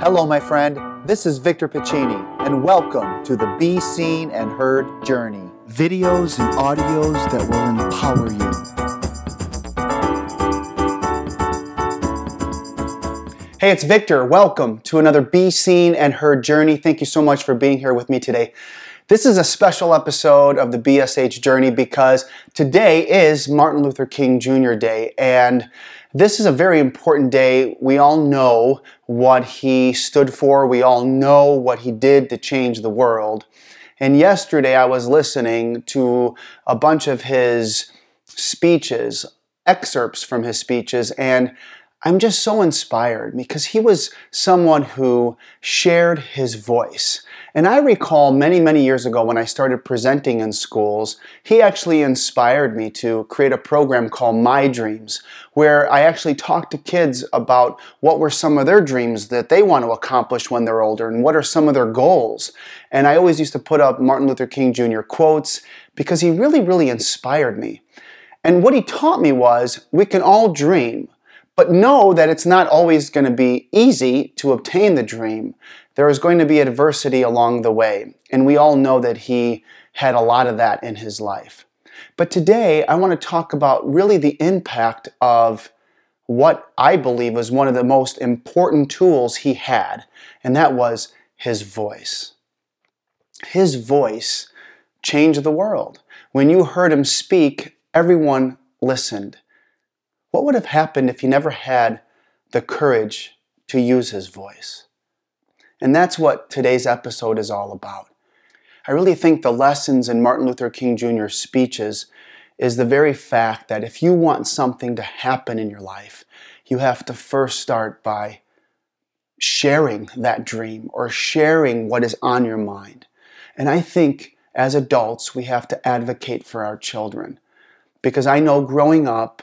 Hello, my friend. This is Victor Pacini, and welcome to the Be Seen and Heard Journey. Videos and audios that will empower you. Hey, it's Victor. Welcome to another Be Seen and Heard Journey. Thank you so much for being here with me today. This is a special episode of the BSH Journey because today is Martin Luther King Jr. Day, and this is a very important day. We all know what he stood for, we all know what he did to change the world. And yesterday I was listening to a bunch of his speeches, excerpts from his speeches, and I'm just so inspired because he was someone who shared his voice. And I recall many, many years ago when I started presenting in schools, he actually inspired me to create a program called My Dreams, where I actually talked to kids about what were some of their dreams that they want to accomplish when they're older and what are some of their goals. And I always used to put up Martin Luther King Jr. quotes because he really, really inspired me. And what he taught me was we can all dream. But know that it's not always going to be easy to obtain the dream. There is going to be adversity along the way. And we all know that he had a lot of that in his life. But today, I want to talk about really the impact of what I believe was one of the most important tools he had, and that was his voice. His voice changed the world. When you heard him speak, everyone listened. What would have happened if he never had the courage to use his voice? And that's what today's episode is all about. I really think the lessons in Martin Luther King Jr.'s speeches is the very fact that if you want something to happen in your life, you have to first start by sharing that dream or sharing what is on your mind. And I think as adults, we have to advocate for our children. Because I know growing up,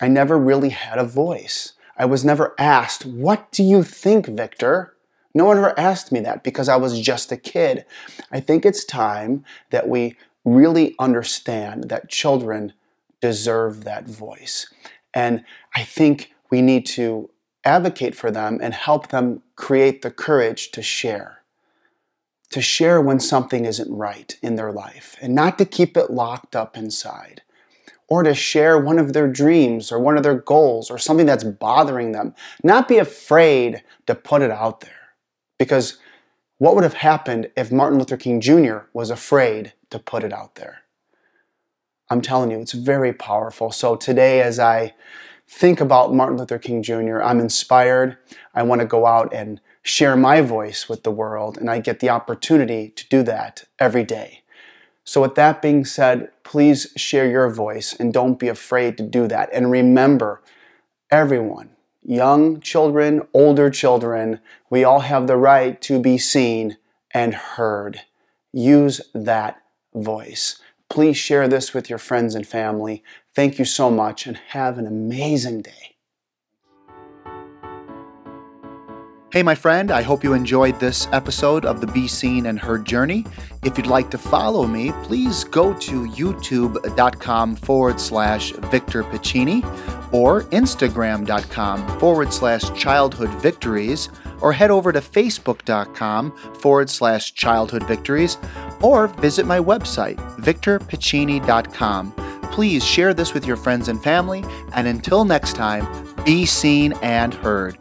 I never really had a voice. I was never asked, What do you think, Victor? No one ever asked me that because I was just a kid. I think it's time that we really understand that children deserve that voice. And I think we need to advocate for them and help them create the courage to share. To share when something isn't right in their life and not to keep it locked up inside or to share one of their dreams or one of their goals or something that's bothering them. Not be afraid to put it out there. Because what would have happened if Martin Luther King Jr. was afraid to put it out there? I'm telling you, it's very powerful. So today, as I think about Martin Luther King Jr., I'm inspired. I want to go out and share my voice with the world, and I get the opportunity to do that every day. So, with that being said, please share your voice and don't be afraid to do that. And remember, everyone, young children, older children, we all have the right to be seen and heard. Use that voice. Please share this with your friends and family. Thank you so much and have an amazing day. Hey, my friend, I hope you enjoyed this episode of the Be Seen and Heard Journey. If you'd like to follow me, please go to youtube.com forward slash Victor Pacini or instagram.com forward slash childhood victories or head over to facebook.com forward slash childhood victories or visit my website, victorpacini.com. Please share this with your friends and family, and until next time, be seen and heard.